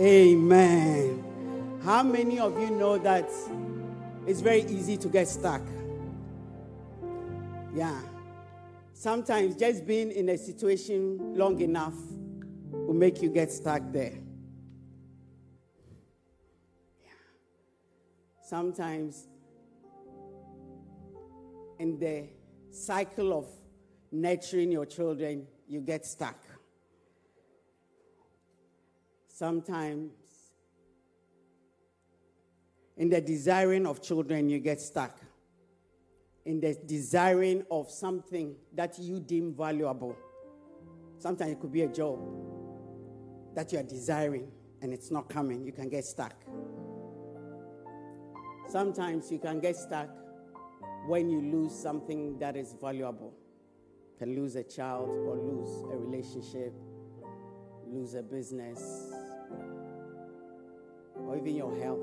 Amen. How many of you know that it's very easy to get stuck? Yeah. Sometimes just being in a situation long enough will make you get stuck there. Yeah. Sometimes in the cycle of nurturing your children, you get stuck. Sometimes in the desiring of children, you get stuck. In the desiring of something that you deem valuable. Sometimes it could be a job that you are desiring and it's not coming. You can get stuck. Sometimes you can get stuck when you lose something that is valuable. You can lose a child or lose a relationship, lose a business, or even your health.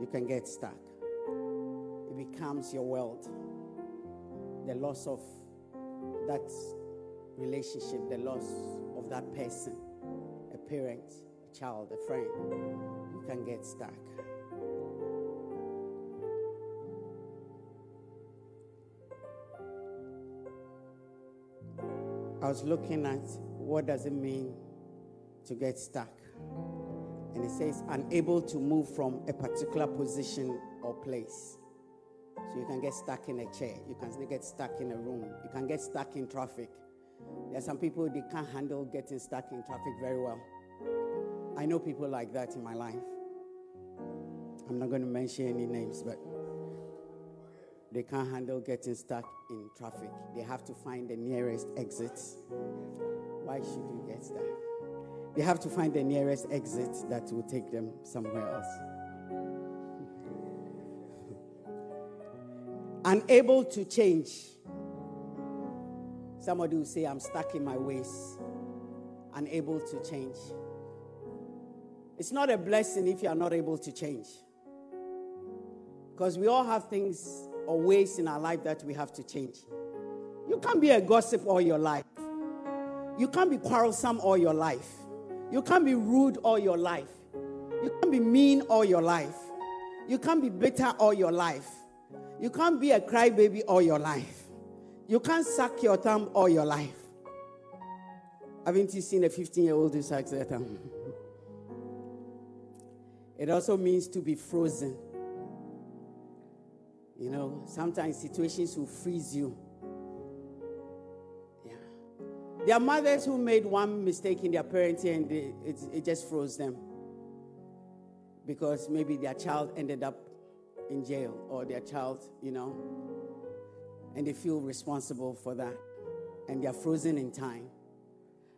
You can get stuck. It becomes your world. The loss of that relationship, the loss of that person, a parent, a child, a friend, you can get stuck. I was looking at what does it mean to get stuck. And it says unable to move from a particular position or place. So you can get stuck in a chair, you can get stuck in a room, you can get stuck in traffic. There are some people they can't handle getting stuck in traffic very well. I know people like that in my life. I'm not going to mention any names, but they can't handle getting stuck in traffic. They have to find the nearest exit. Why should you get stuck? They have to find the nearest exit that will take them somewhere else. Unable to change. Somebody will say, I'm stuck in my ways. Unable to change. It's not a blessing if you are not able to change. Because we all have things or ways in our life that we have to change. You can't be a gossip all your life. You can't be quarrelsome all your life. You can't be rude all your life. You can't be mean all your life. You can't be bitter all your life. You can't be a crybaby all your life. You can't suck your thumb all your life. Haven't you seen a 15 year old who sucks their thumb? It also means to be frozen. You know, sometimes situations will freeze you. There are mothers who made one mistake in their parenting and they, it, it just froze them. Because maybe their child ended up in jail or their child, you know, and they feel responsible for that. And they're frozen in time.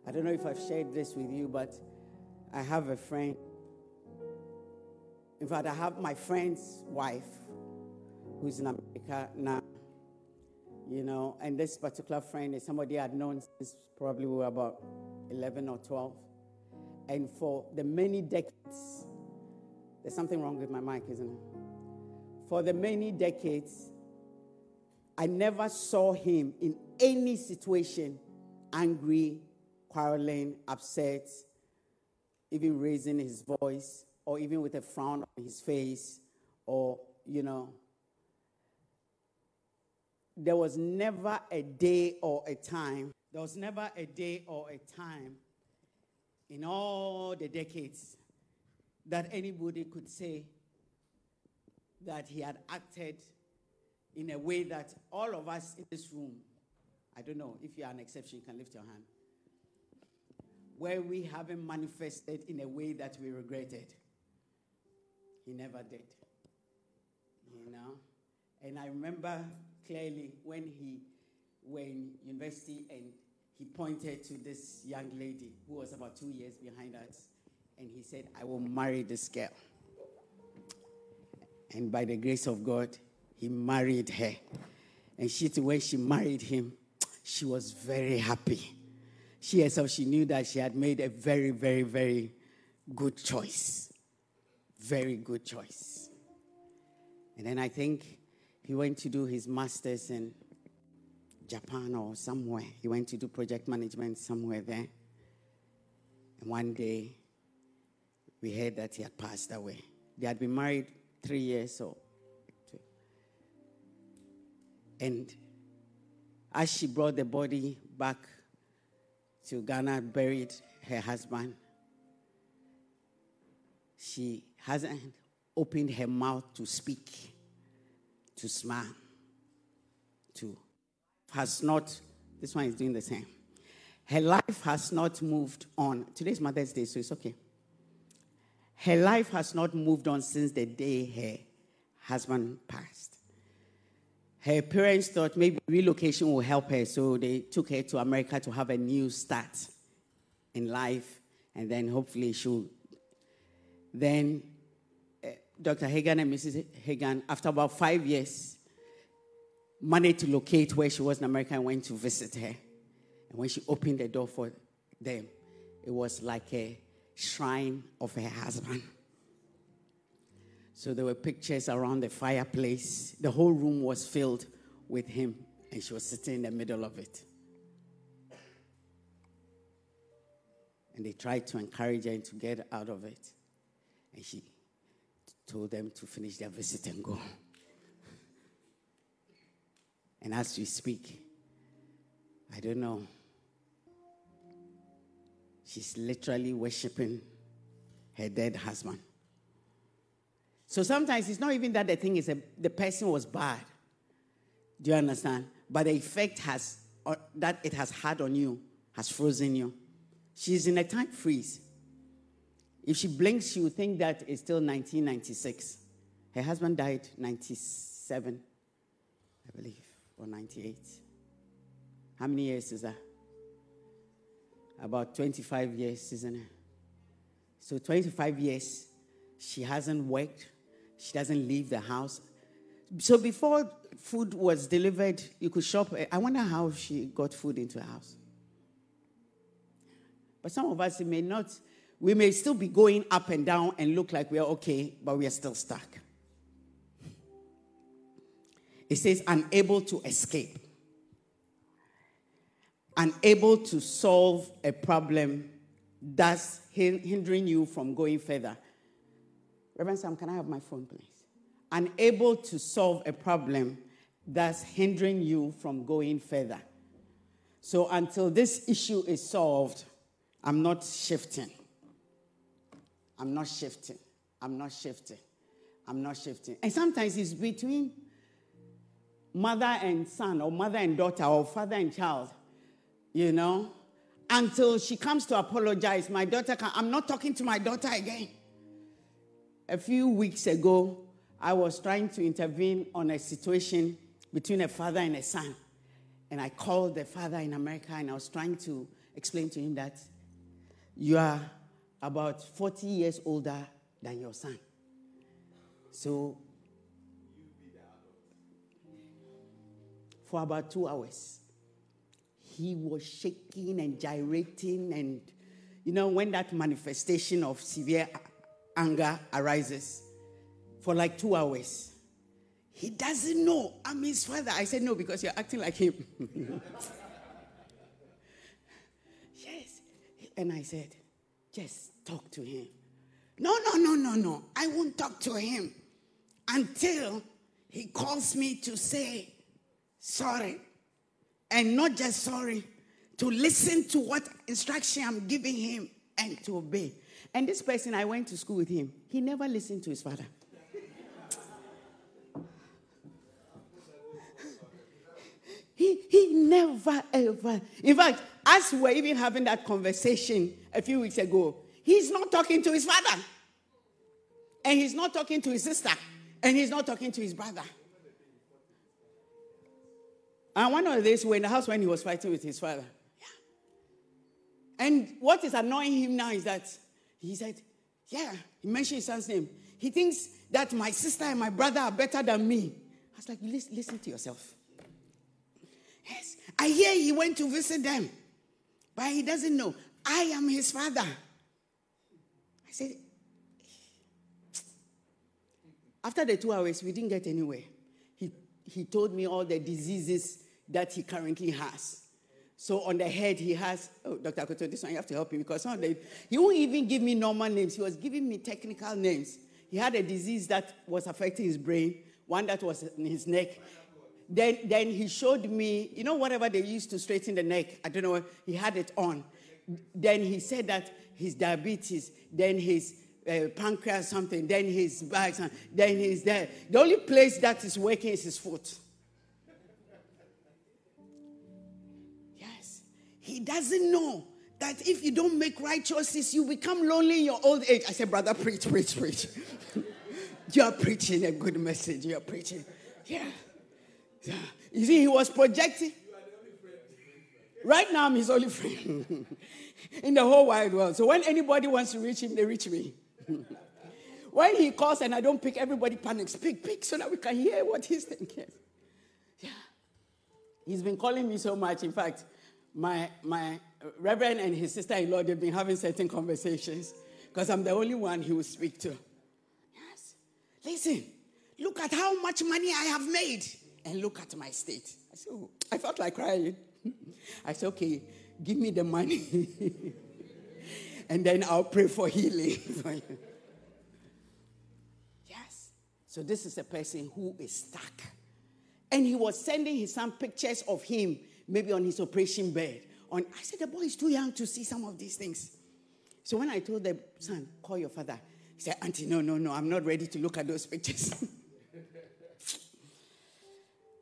I don't know if I've shared this with you, but I have a friend. In fact, I have my friend's wife who's in America now you know, and this particular friend is somebody I'd known since probably we were about 11 or 12. And for the many decades, there's something wrong with my mic, isn't it? For the many decades, I never saw him in any situation angry, quarreling, upset, even raising his voice, or even with a frown on his face, or, you know, there was never a day or a time, there was never a day or a time in all the decades that anybody could say that he had acted in a way that all of us in this room, I don't know, if you are an exception, you can lift your hand, where we haven't manifested in a way that we regretted. He never did. You know? And I remember clearly when he in university and he pointed to this young lady who was about two years behind us and he said, I will marry this girl. And by the grace of God, he married her. And she, when she married him, she was very happy. She herself, she knew that she had made a very, very, very good choice. Very good choice. And then I think he went to do his master's in Japan or somewhere. He went to do project management somewhere there. And one day, we heard that he had passed away. They had been married three years or two. And as she brought the body back to Ghana, buried her husband, she hasn't opened her mouth to speak, to smile, to has not, this one is doing the same. Her life has not moved on. Today's Mother's Day, so it's okay. Her life has not moved on since the day her husband passed. Her parents thought maybe relocation will help her, so they took her to America to have a new start in life, and then hopefully she'll. Then Dr. Hagan and Mrs. Hagan, after about five years, managed to locate where she was in America and went to visit her. And when she opened the door for them, it was like a shrine of her husband. So there were pictures around the fireplace. The whole room was filled with him, and she was sitting in the middle of it. And they tried to encourage her to get out of it. And she told them to finish their visit and go. And as we speak, I don't know She's literally worshiping her dead husband. So sometimes it's not even that the thing is a, the person was bad. Do you understand? But the effect has uh, that it has had on you has frozen you. She's in a time freeze. If she blinks, she will think that it's still 1996. Her husband died 97, I believe, or 98. How many years is that? about 25 years, isn't it? So 25 years, she hasn't worked. She doesn't leave the house. So before food was delivered, you could shop. I wonder how she got food into the house. But some of us, may not, we may still be going up and down and look like we are okay, but we are still stuck. It says, unable to escape unable to solve a problem that's hindering you from going further. Reverend Sam, can I have my phone, please? Unable to solve a problem that's hindering you from going further. So until this issue is solved, I'm not shifting. I'm not shifting. I'm not shifting. I'm not shifting. And sometimes it's between mother and son, or mother and daughter, or father and child you know, until she comes to apologize. My daughter, can, I'm not talking to my daughter again. A few weeks ago, I was trying to intervene on a situation between a father and a son. And I called the father in America and I was trying to explain to him that you are about 40 years older than your son. So, for about two hours, he was shaking and gyrating. And, you know, when that manifestation of severe anger arises for like two hours, he doesn't know I'm his father. I said, No, because you're acting like him. yes. And I said, Just talk to him. No, no, no, no, no. I won't talk to him until he calls me to say sorry and not just sorry, to listen to what instruction I'm giving him and to obey. And this person, I went to school with him, he never listened to his father. He, he never ever. In fact, as we were even having that conversation a few weeks ago, he's not talking to his father. And he's not talking to his sister. And he's not talking to his brother. And one of the days we were in the house when he was fighting with his father. Yeah. And what is annoying him now is that he said, Yeah, he mentioned his son's name. He thinks that my sister and my brother are better than me. I was like, Listen, listen to yourself. Yes, I hear he went to visit them, but he doesn't know. I am his father. I said, after the two hours, we didn't get anywhere. He, he told me all the diseases that he currently has. So on the head, he has, oh, Dr. Koto, this one you have to help me because some of the, he won't even give me normal names. He was giving me technical names. He had a disease that was affecting his brain, one that was in his neck. Then, then he showed me, you know, whatever they used to straighten the neck. I don't know, he had it on. Then he said that his diabetes, then his uh, pancreas something, then his back, then he's there. The only place that is working is his foot. Yes. He doesn't know that if you don't make right choices, you become lonely in your old age. I said, brother, preach, preach, preach. you are preaching a good message. You are preaching. Yeah. You see, he was projecting. Right now, I'm his only friend in the whole wide world. So when anybody wants to reach him, they reach me. when he calls and I don't pick, everybody panics. Pick, pick, so that we can hear what he's thinking. Yeah. He's been calling me so much. In fact, my, my reverend and his sister in law, they've been having certain conversations because I'm the only one he will speak to. Yes. Listen, look at how much money I have made and look at my state. I said, oh, I felt like crying. I said, okay, give me the money. and then I'll pray for healing for you. Yes. So this is a person who is stuck. And he was sending his son pictures of him, maybe on his operation bed. On, I said, the boy is too young to see some of these things. So when I told the son, call your father, he said, Auntie, no, no, no, I'm not ready to look at those pictures.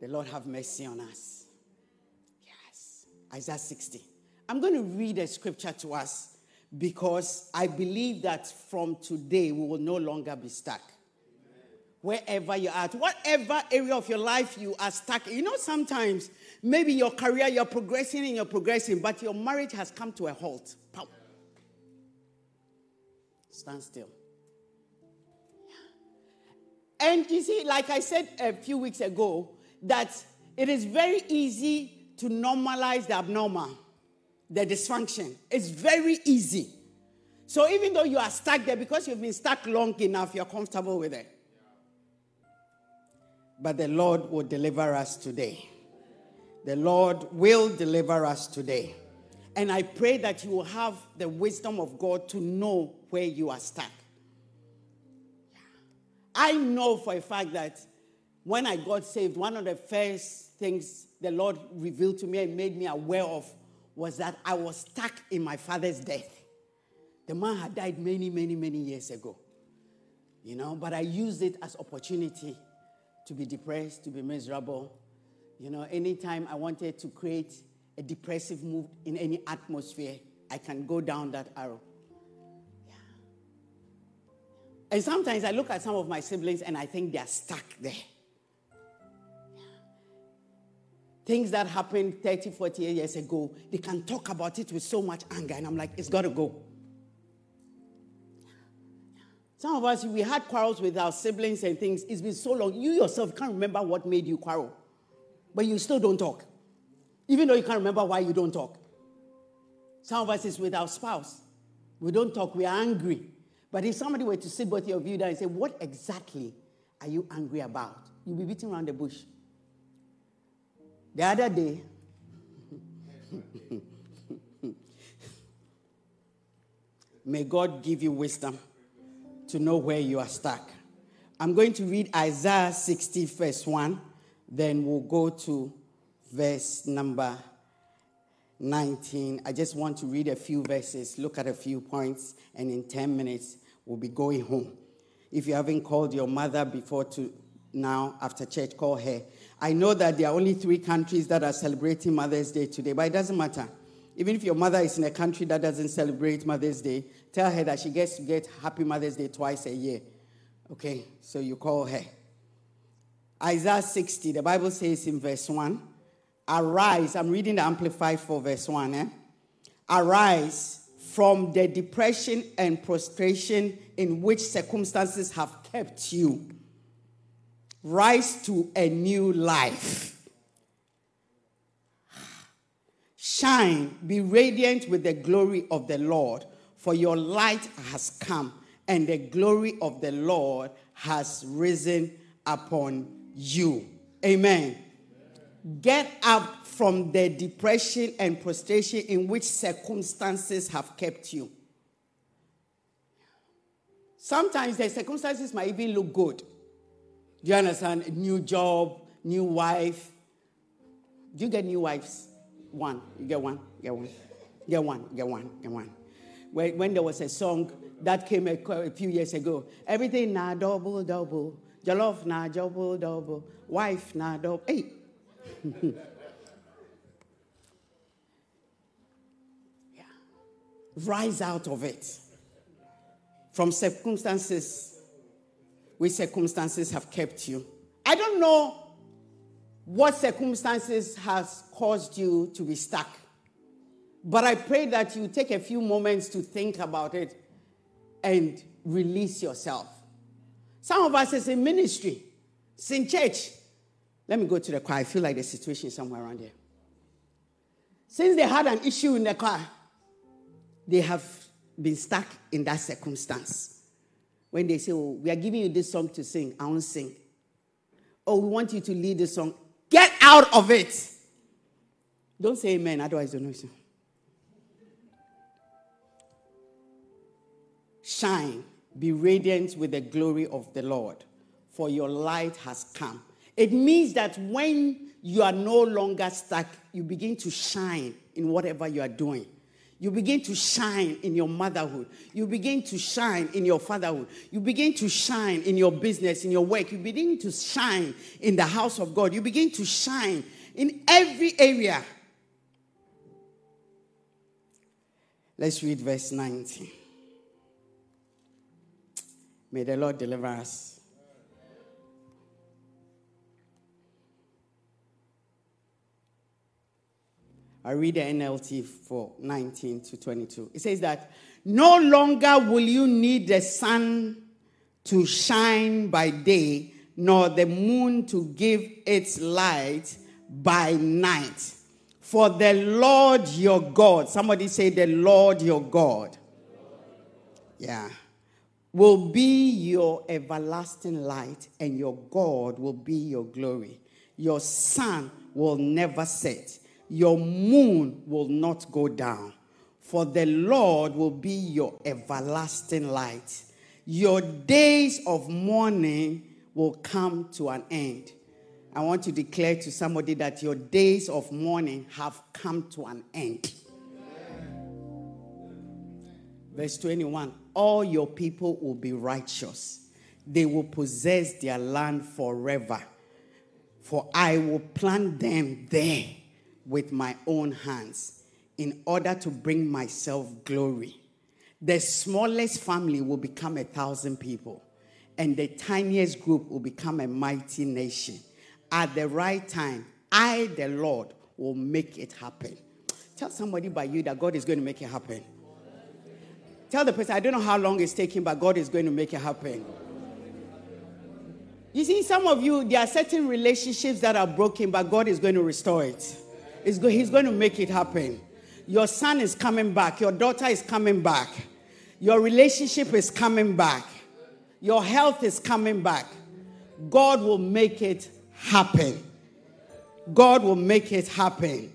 The Lord have mercy on us. Yes. Isaiah 60. I'm going to read a scripture to us because I believe that from today we will no longer be stuck. Wherever you're at, whatever area of your life you are stuck, you know, sometimes maybe your career, you're progressing and you're progressing, but your marriage has come to a halt. Pow. Stand still. And you see, like I said a few weeks ago, that it is very easy to normalize the abnormal the dysfunction. It's very easy. So even though you are stuck there, because you've been stuck long enough, you're comfortable with it. But the Lord will deliver us today. The Lord will deliver us today. And I pray that you will have the wisdom of God to know where you are stuck. I know for a fact that when I got saved, one of the first things the Lord revealed to me and made me aware of was that I was stuck in my father's death. The man had died many, many, many years ago. You know, but I used it as opportunity to be depressed, to be miserable. You know, anytime I wanted to create a depressive mood in any atmosphere, I can go down that arrow. Yeah. And sometimes I look at some of my siblings and I think they are stuck there. Things that happened 30, 40 years ago, they can talk about it with so much anger. And I'm like, it's got to go. Some of us, we had quarrels with our siblings and things. It's been so long. You yourself can't remember what made you quarrel, but you still don't talk, even though you can't remember why you don't talk. Some of us is with our spouse. We don't talk, we are angry. But if somebody were to sit both of you down and say, What exactly are you angry about? You'll be beating around the bush. The other day, may God give you wisdom to know where you are stuck. I'm going to read Isaiah 60, verse 1, then we'll go to verse number 19. I just want to read a few verses, look at a few points, and in 10 minutes, we'll be going home. If you haven't called your mother before to now, after church, call her. I know that there are only three countries that are celebrating Mother's Day today, but it doesn't matter. Even if your mother is in a country that doesn't celebrate Mother's Day, tell her that she gets to get Happy Mother's Day twice a year. Okay, so you call her. Isaiah 60, the Bible says in verse 1 Arise, I'm reading the Amplified for verse 1. Eh? Arise from the depression and prostration in which circumstances have kept you rise to a new life. Shine, be radiant with the glory of the Lord, for your light has come, and the glory of the Lord has risen upon you. Amen. Get up from the depression and prostration in which circumstances have kept you. Sometimes the circumstances might even look good. Do you understand? New job, new wife. Do you get new wives? One. You get one. Get one. Get one. Get one. Get one. When, when there was a song that came a, a few years ago, everything na double double, jollof na double double, wife na double. Hey, yeah. Rise out of it. From circumstances, which circumstances have kept you. I don't know what circumstances has caused you to be stuck. But I pray that you take a few moments to think about it and release yourself. Some of us is in ministry, it's in church, let me go to the car. I feel like the situation is somewhere around here. Since they had an issue in the car, they have been stuck in that circumstance. When they say, Oh, we are giving you this song to sing, I won't sing. Oh, we want you to lead the song. Get out of it. Don't say amen, otherwise, don't know. Shine, be radiant with the glory of the Lord, for your light has come it means that when you are no longer stuck, you begin to shine in whatever you are doing. You begin to shine in your motherhood. You begin to shine in your fatherhood. You begin to shine in your business, in your work. You begin to shine in the house of God. You begin to shine in every area. Let's read verse 19. May the Lord deliver us. I read the NLT for 19 to 22. It says that no longer will you need the sun to shine by day, nor the moon to give its light by night. For the Lord your God, somebody say, the Lord your God, yeah, will be your everlasting light, and your God will be your glory. Your sun will never set your moon will not go down, for the Lord will be your everlasting light. Your days of mourning will come to an end. I want to declare to somebody that your days of mourning have come to an end. Verse 21 All your people will be righteous, they will possess their land forever. For I will plant them there with my own hands in order to bring myself glory. The smallest family will become a thousand people, and the tiniest group will become a mighty nation. At the right time, I, the Lord, will make it happen. Tell somebody by you that God is going to make it happen. Tell the person, I don't know how long it's taking, but God is going to make it happen. You see, some of you, there are certain relationships that are broken, but God is going to restore it. He's going to make it happen. Your son is coming back. Your daughter is coming back. Your relationship is coming back. Your health is coming back. God will make it happen. God will make it happen.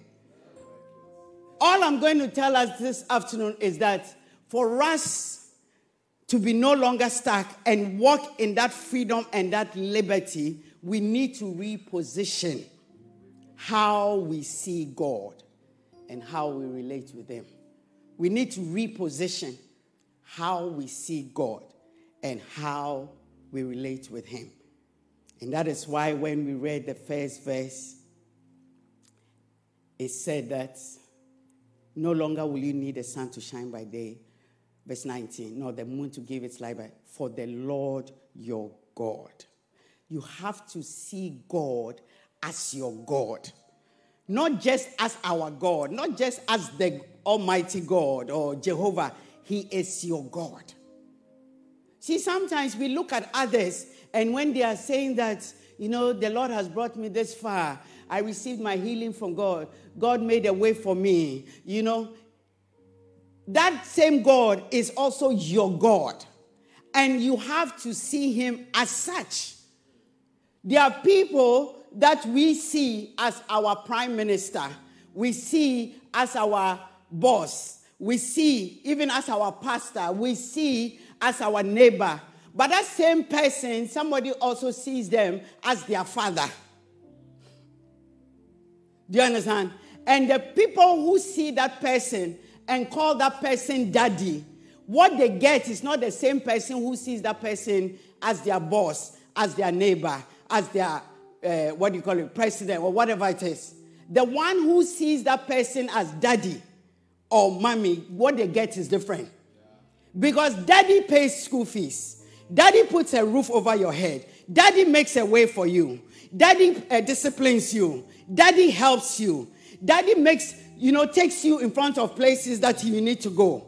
All I'm going to tell us this afternoon is that for us to be no longer stuck and walk in that freedom and that liberty, we need to reposition how we see God and how we relate with Him. We need to reposition how we see God and how we relate with Him. And that is why when we read the first verse, it said that no longer will you need the sun to shine by day, verse 19, nor the moon to give its light by, for the Lord your God. You have to see God as your God. Not just as our God, not just as the Almighty God or Jehovah. He is your God. See, sometimes we look at others, and when they are saying that, you know, the Lord has brought me this far, I received my healing from God, God made a way for me, you know, that same God is also your God. And you have to see him as such. There are people that we see as our prime minister, we see as our boss, we see even as our pastor, we see as our neighbor. But that same person, somebody also sees them as their father. Do you understand? And the people who see that person and call that person daddy, what they get is not the same person who sees that person as their boss, as their neighbor, as their, uh, what do you call it, president, or whatever it is. The one who sees that person as daddy or mommy, what they get is different. Because daddy pays school fees, daddy puts a roof over your head, daddy makes a way for you, daddy uh, disciplines you, daddy helps you, daddy makes, you know, takes you in front of places that you need to go.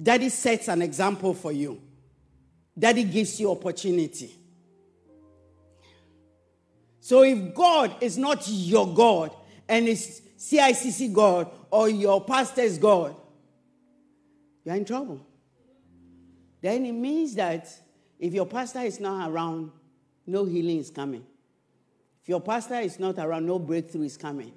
Daddy sets an example for you. Daddy gives you opportunity. So if God is not your God and is CICC God or your pastor's God, you're in trouble. Then it means that if your pastor is not around, no healing is coming. If your pastor is not around, no breakthrough is coming.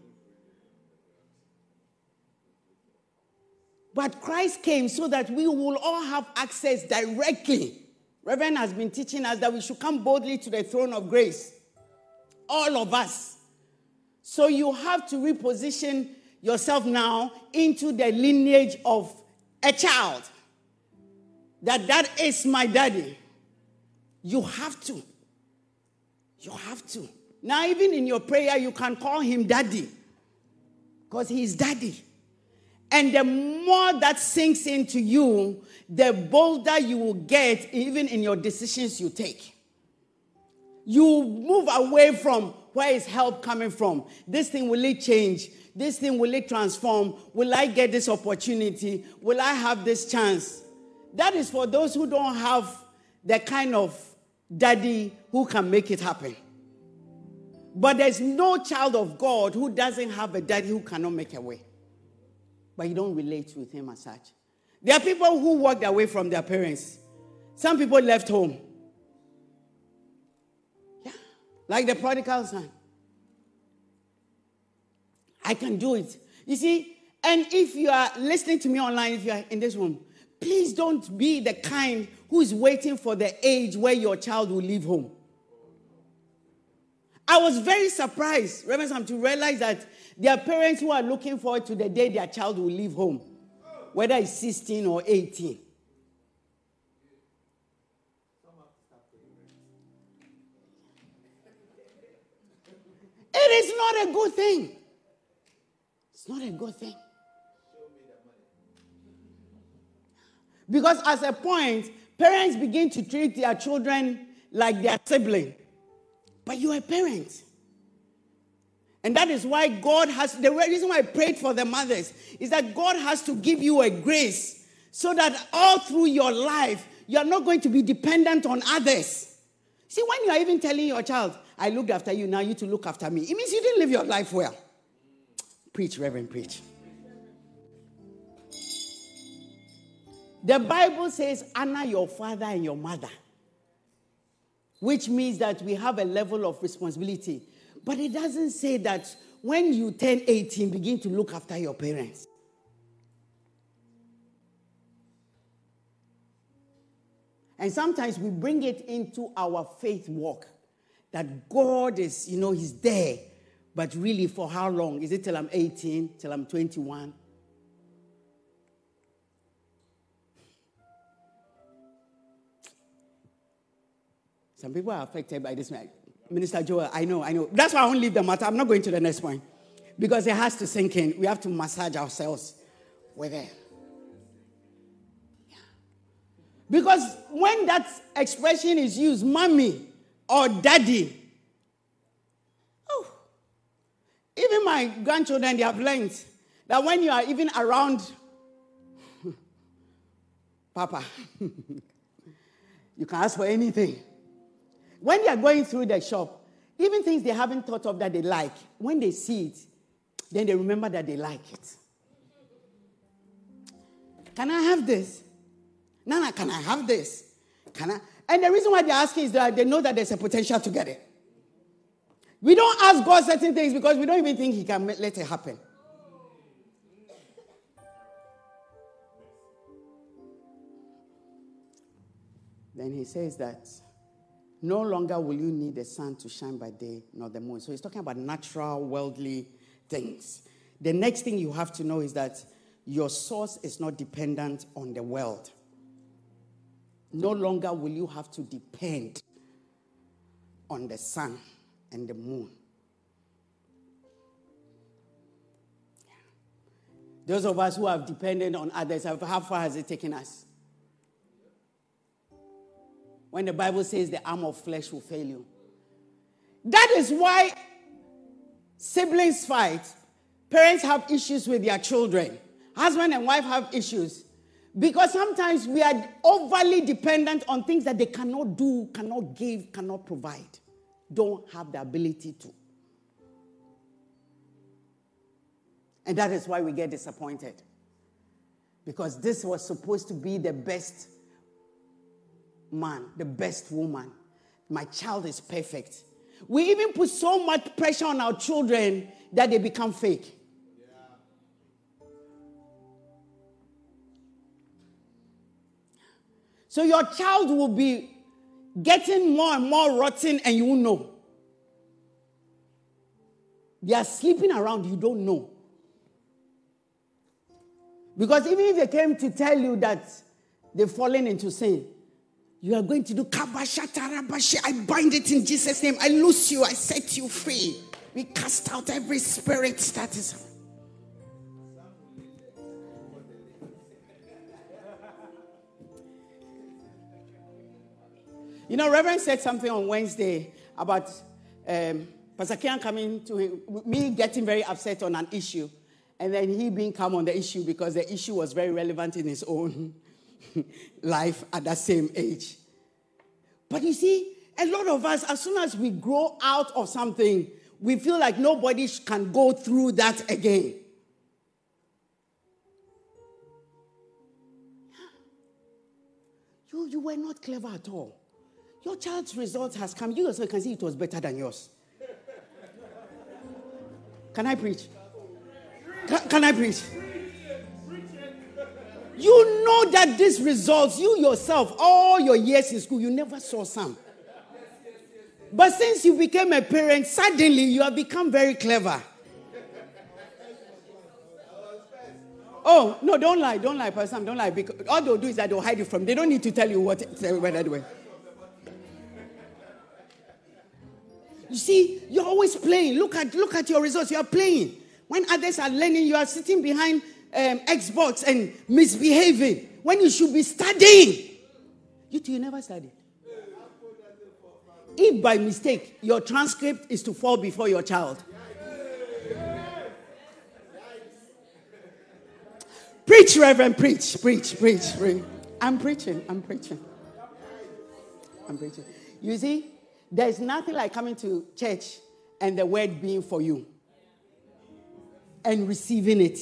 But Christ came so that we will all have access directly. Reverend has been teaching us that we should come boldly to the throne of grace all of us. So you have to reposition yourself now into the lineage of a child. That that is my daddy. You have to. You have to. Now, even in your prayer, you can call him daddy because he's daddy. And the more that sinks into you, the bolder you will get, even in your decisions you take you move away from where is help coming from. This thing will it change? This thing will it transform? Will I get this opportunity? Will I have this chance? That is for those who don't have the kind of daddy who can make it happen. But there's no child of God who doesn't have a daddy who cannot make a way. But you don't relate with him as such. There are people who walked away from their parents. Some people left home. Like the prodigal son. I can do it. You see, and if you are listening to me online, if you are in this room, please don't be the kind who is waiting for the age where your child will leave home. I was very surprised, Reverend Sam, to realize that there are parents who are looking forward to the day their child will leave home, whether it's 16 or 18. Is not a good thing. It's not a good thing. Because at a point, parents begin to treat their children like their sibling. But you're a parent. And that is why God has, the reason why I prayed for the mothers is that God has to give you a grace so that all through your life, you're not going to be dependent on others. See, when you are even telling your child, I looked after you, now you to look after me. It means you didn't live your life well. Preach, Reverend, preach. The Bible says, honor your father and your mother, which means that we have a level of responsibility. But it doesn't say that when you turn 18, begin to look after your parents. And sometimes we bring it into our faith walk that God is, you know, He's there. But really, for how long? Is it till I'm 18, till I'm 21? Some people are affected by this. Minister Joel, I know, I know. That's why I won't leave the matter. I'm not going to the next point because it has to sink in. We have to massage ourselves with it. Because when that expression is used, mommy, or daddy. Oh, even my grandchildren, they have learned that when you are even around Papa, you can ask for anything. When they are going through the shop, even things they haven't thought of that they like, when they see it, then they remember that they like it. Can I have this? Nana, can I have this? Can I? And the reason why they're asking is that they know that there's a potential to get it. We don't ask God certain things because we don't even think He can let it happen. Then He says that no longer will you need the sun to shine by day nor the moon. So He's talking about natural, worldly things. The next thing you have to know is that your source is not dependent on the world. No longer will you have to depend on the sun and the moon. Those of us who have depended on others, how far has it taken us? When the Bible says the arm of flesh will fail you. That is why siblings fight, parents have issues with their children, husband and wife have issues. Because sometimes we are overly dependent on things that they cannot do, cannot give, cannot provide don't have the ability to. And that is why we get disappointed. Because this was supposed to be the best man, the best woman. My child is perfect. We even put so much pressure on our children that they become fake. So your child will be getting more and more rotten, and you won't know. They are sleeping around, you don't know. Because even if they came to tell you that they've fallen into sin, you are going to do kabashatarabashi. I bind it in Jesus' name. I loose you. I set you free. We cast out every spirit that is You know, Reverend said something on Wednesday about um, Pastor Kian coming to him, me getting very upset on an issue, and then he being calm on the issue because the issue was very relevant in his own life at that same age. But you see, a lot of us, as soon as we grow out of something, we feel like nobody can go through that again. You, you were not clever at all. Your child's result has come. You also can see it was better than yours. Can I preach? Can, can I preach? You know that these results, you yourself, all your years in school, you never saw some. But since you became a parent, suddenly you have become very clever. Oh, no, don't lie, don't lie, Pastor Sam, don't lie. Because all they'll do is that they'll hide it from. They don't need to tell you what, what anyway. You see, you're always playing. Look at look at your results. You are playing. When others are learning, you are sitting behind um, Xbox and misbehaving when you should be studying. You two, you never studied. If by mistake your transcript is to fall before your child, preach, Reverend, preach, preach, preach, preach. I'm preaching. I'm preaching. I'm preaching. You see, there's nothing like coming to church and the word being for you and receiving it.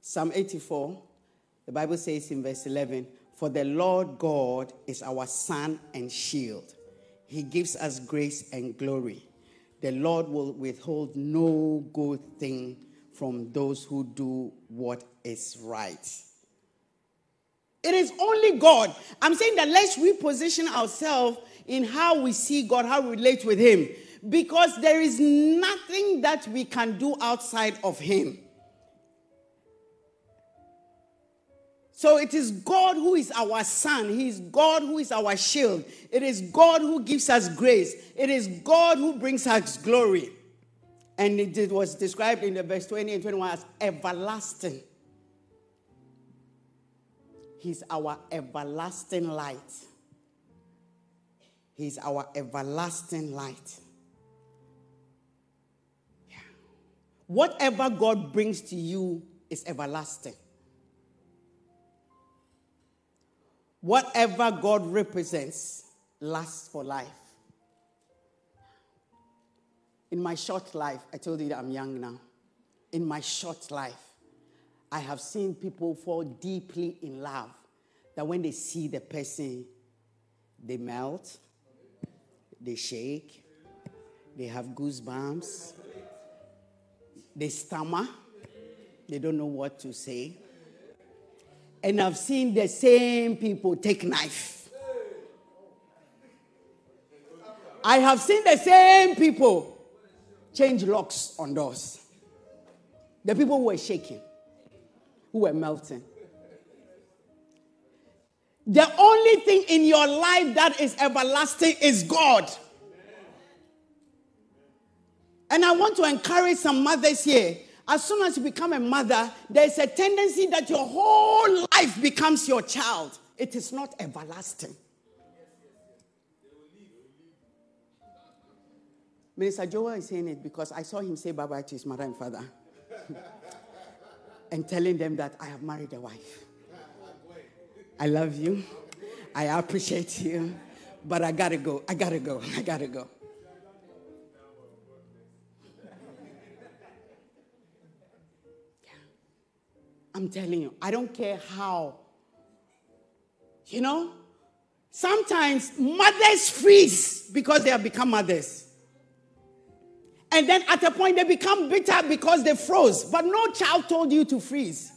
Psalm 84, the Bible says in verse 11, For the Lord God is our sun and shield. He gives us grace and glory. The Lord will withhold no good thing from those who do what is right. It is only God. I'm saying that let's reposition ourselves in how we see God, how we relate with Him, because there is nothing that we can do outside of Him. So it is God who is our sun. He is God who is our shield. It is God who gives us grace. It is God who brings us glory. And it was described in the verse 20 and 21 as everlasting. He's our everlasting light. He's our everlasting light. Yeah. Whatever God brings to you is everlasting. Whatever God represents lasts for life. In my short life, I told you that I'm young now. In my short life, I have seen people fall deeply in love that when they see the person, they melt, they shake, they have goosebumps, they stammer, they don't know what to say. And I've seen the same people take knife. I have seen the same people change locks on doors. The people who were shaking, who were melting. The only thing in your life that is everlasting is God. And I want to encourage some mothers here. As soon as you become a mother, there's a tendency that your whole life becomes your child. It is not everlasting. Minister Joel is saying it because I saw him say bye bye to his mother and father and telling them that I have married a wife. I love you. I appreciate you. But I gotta go. I gotta go. I gotta go. I'm telling you, I don't care how. You know, sometimes mothers freeze because they have become mothers. And then at a point they become bitter because they froze. But no child told you to freeze.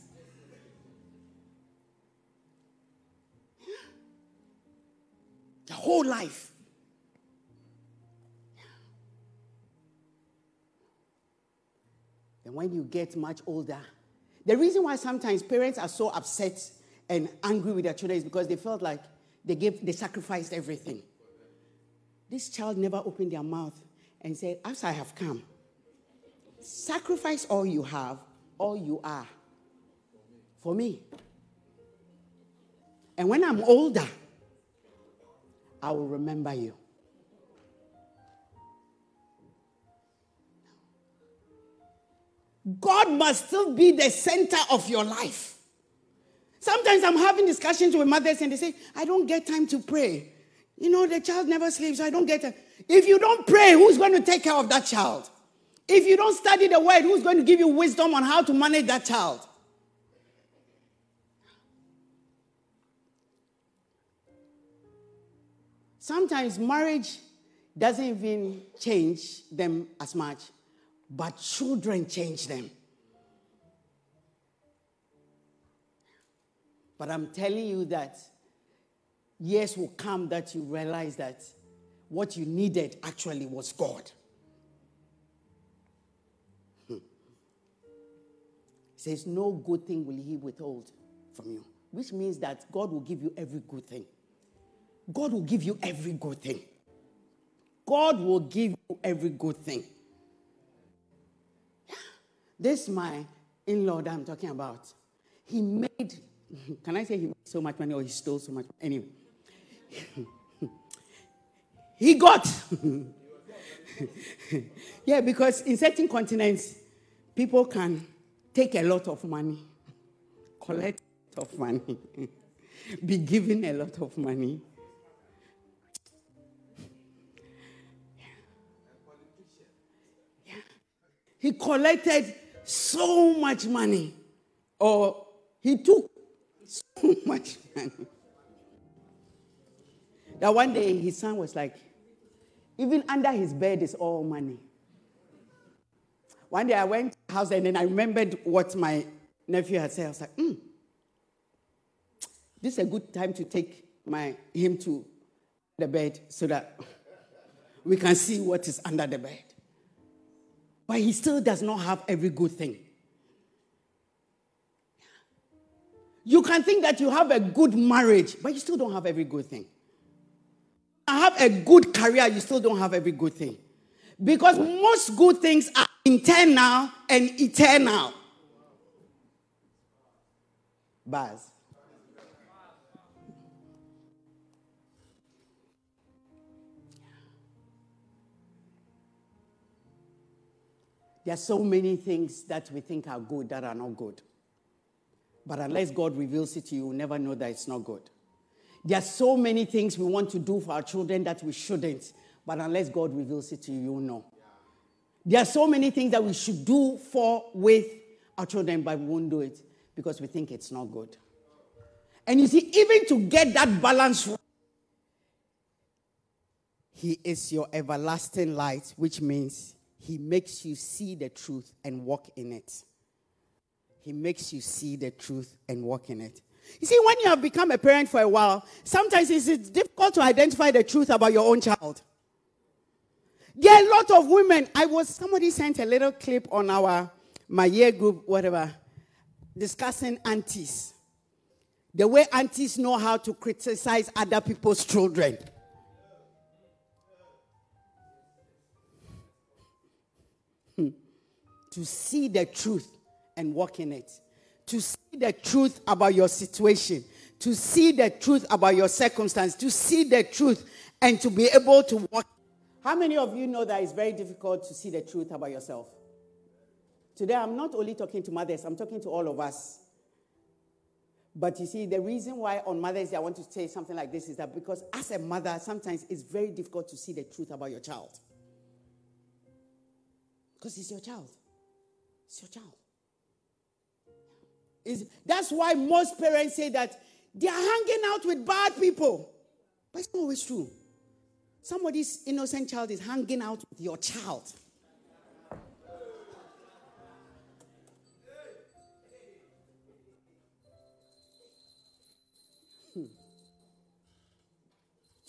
The whole life. And when you get much older, the reason why sometimes parents are so upset and angry with their children is because they felt like they gave they sacrificed everything. This child never opened their mouth and said, As I have come, sacrifice all you have, all you are for me. And when I'm older, I will remember you. God must still be the center of your life. Sometimes I'm having discussions with mothers and they say, I don't get time to pray. You know, the child never sleeps, so I don't get time. If you don't pray, who's going to take care of that child? If you don't study the word, who's going to give you wisdom on how to manage that child? Sometimes marriage doesn't even change them as much, but children change them. But I'm telling you that years will come that you realize that what you needed actually was God. Hmm. Says, No good thing will he withhold from you, which means that God will give you every good thing. God will give you every good thing. God will give you every good thing. This my in-law that I'm talking about. He made, can I say he made so much money or he stole so much? Anyway. he got. yeah, because in certain continents, people can take a lot of money, collect a lot of money, be given a lot of money. Yeah. He collected so much money, or he took so much money. That one day his son was like, even under his bed is all money. One day I went to the house and then I remembered what my nephew had said. I was like, hmm, this is a good time to take my him to the bed so that we can see what is under the bed. But he still does not have every good thing. You can think that you have a good marriage, but you still don't have every good thing. Have a good career, you still don't have every good thing. Because most good things are internal and eternal. Buzz. There are so many things that we think are good that are not good. But unless God reveals it to you, you'll never know that it's not good. There are so many things we want to do for our children that we shouldn't, but unless God reveals it to you, you know. There are so many things that we should do for with our children, but we won't do it because we think it's not good. And you see, even to get that balance He is your everlasting light, which means He makes you see the truth and walk in it. He makes you see the truth and walk in it. You see, when you have become a parent for a while, sometimes it's difficult to identify the truth about your own child. There are a lot of women. I was somebody sent a little clip on our my year group, whatever, discussing aunties. The way aunties know how to criticize other people's children. Hmm. To see the truth and walk in it. To see the truth about your situation. To see the truth about your circumstance. To see the truth and to be able to walk how many of you know that it's very difficult to see the truth about yourself? Today, I'm not only talking to mothers, I'm talking to all of us. But you see, the reason why on Mother's Day I want to say something like this is that because as a mother, sometimes it's very difficult to see the truth about your child. Because it's your child. It's your child. It's, that's why most parents say that they are hanging out with bad people. But it's not always true. Somebody's innocent child is hanging out with your child. Hmm.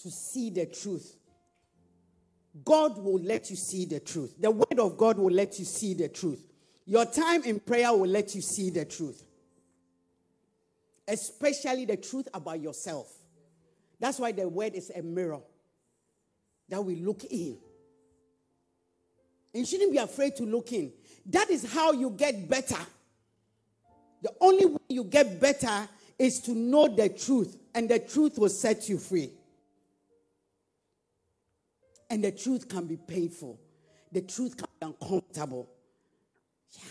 To see the truth. God will let you see the truth. The word of God will let you see the truth. Your time in prayer will let you see the truth. Especially the truth about yourself. That's why the word is a mirror that we look in. And you shouldn't be afraid to look in. That is how you get better. The only way you get better is to know the truth, and the truth will set you free. And the truth can be painful, the truth can be uncomfortable. Yeah.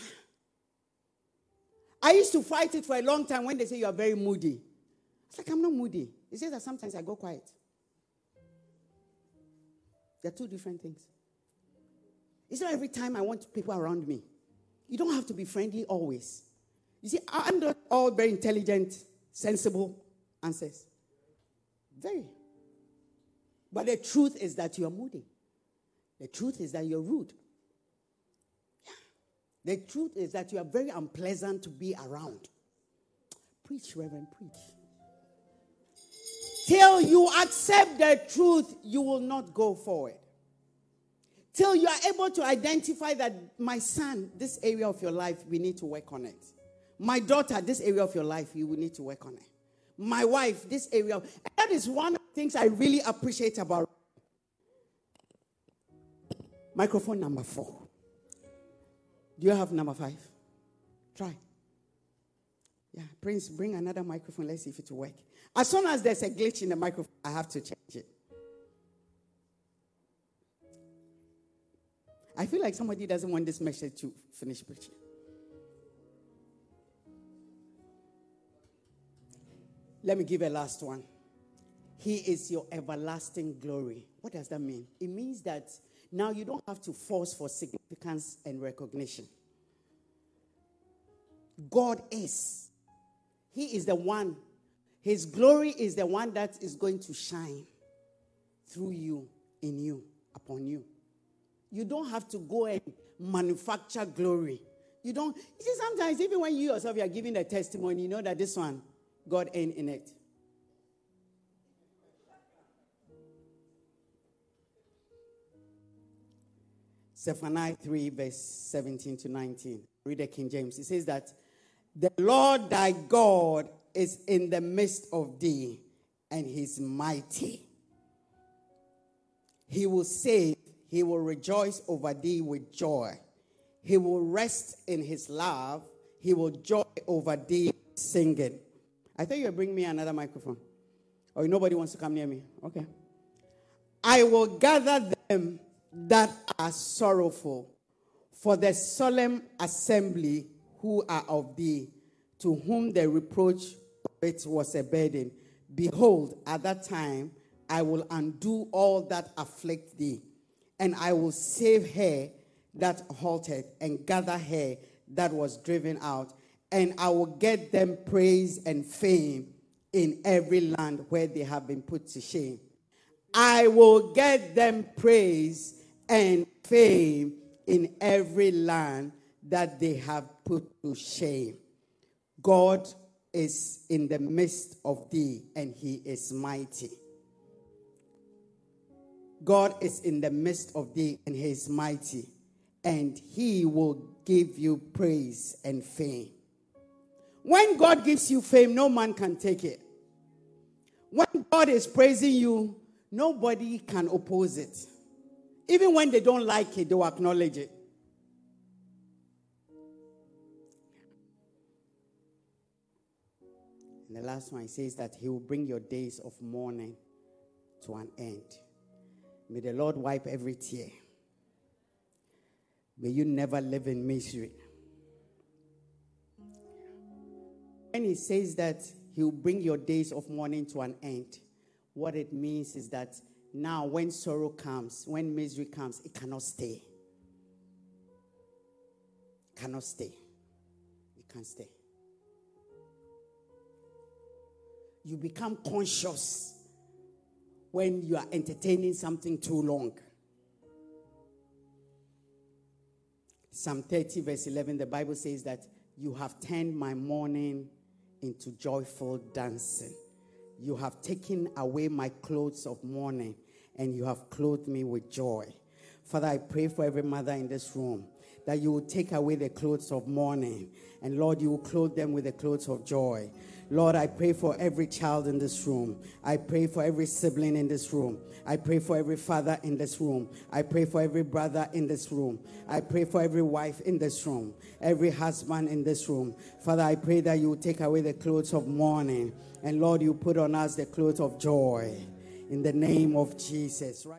I used to fight it for a long time when they say you are very moody. It's like I'm not moody. It says that sometimes I go quiet. They're two different things. It's not every time I want people around me. You don't have to be friendly always. You see, I'm not all very intelligent, sensible answers. Very. But the truth is that you are moody. The truth is that you're rude. The truth is that you are very unpleasant to be around. Preach, Reverend, preach. Till you accept the truth, you will not go forward. Till you are able to identify that, my son, this area of your life, we need to work on it. My daughter, this area of your life, you will need to work on it. My wife, this area. Of, that is one of the things I really appreciate about. Microphone number four. Do you have number five? Try. Yeah, Prince, bring another microphone. Let's see if it will work. As soon as there's a glitch in the microphone, I have to change it. I feel like somebody doesn't want this message to finish preaching. Let me give a last one. He is your everlasting glory. What does that mean? It means that now you don't have to force for significance and recognition. God is. He is the one his glory is the one that is going to shine through you, in you, upon you. You don't have to go and manufacture glory. You don't. You see, sometimes even when you yourself you are giving a testimony, you know that this one, God ain't in it. Zephaniah 3, verse 17 to 19. Read the King James. It says that the Lord thy God is in the midst of thee, and he's mighty. He will save, he will rejoice over thee with joy. He will rest in his love, he will joy over thee singing. I thought you would bring me another microphone. Or nobody wants to come near me. Okay. I will gather them that are sorrowful for the solemn assembly who are of thee, to whom the reproach of it was a burden. Behold, at that time I will undo all that afflict thee, and I will save her that halted, and gather her that was driven out, and I will get them praise and fame in every land where they have been put to shame. I will get them praise and fame in every land that they have put to shame. God is in the midst of thee, and he is mighty. God is in the midst of thee, and he is mighty, and he will give you praise and fame. When God gives you fame, no man can take it. When God is praising you, nobody can oppose it. Even when they don't like it, they will acknowledge it. And the last one says that he will bring your days of mourning to an end. May the Lord wipe every tear. May you never live in misery. When he says that he will bring your days of mourning to an end, what it means is that now when sorrow comes, when misery comes, it cannot stay. It cannot stay. It can't stay. You become conscious when you are entertaining something too long. Psalm 30, verse 11, the Bible says that you have turned my mourning into joyful dancing. You have taken away my clothes of mourning and you have clothed me with joy. Father, I pray for every mother in this room that you will take away the clothes of mourning and Lord, you will clothe them with the clothes of joy. Lord, I pray for every child in this room. I pray for every sibling in this room. I pray for every father in this room. I pray for every brother in this room. I pray for every wife in this room, every husband in this room. Father, I pray that you will take away the clothes of mourning. And Lord, you put on us the clothes of joy. In the name of Jesus. Right?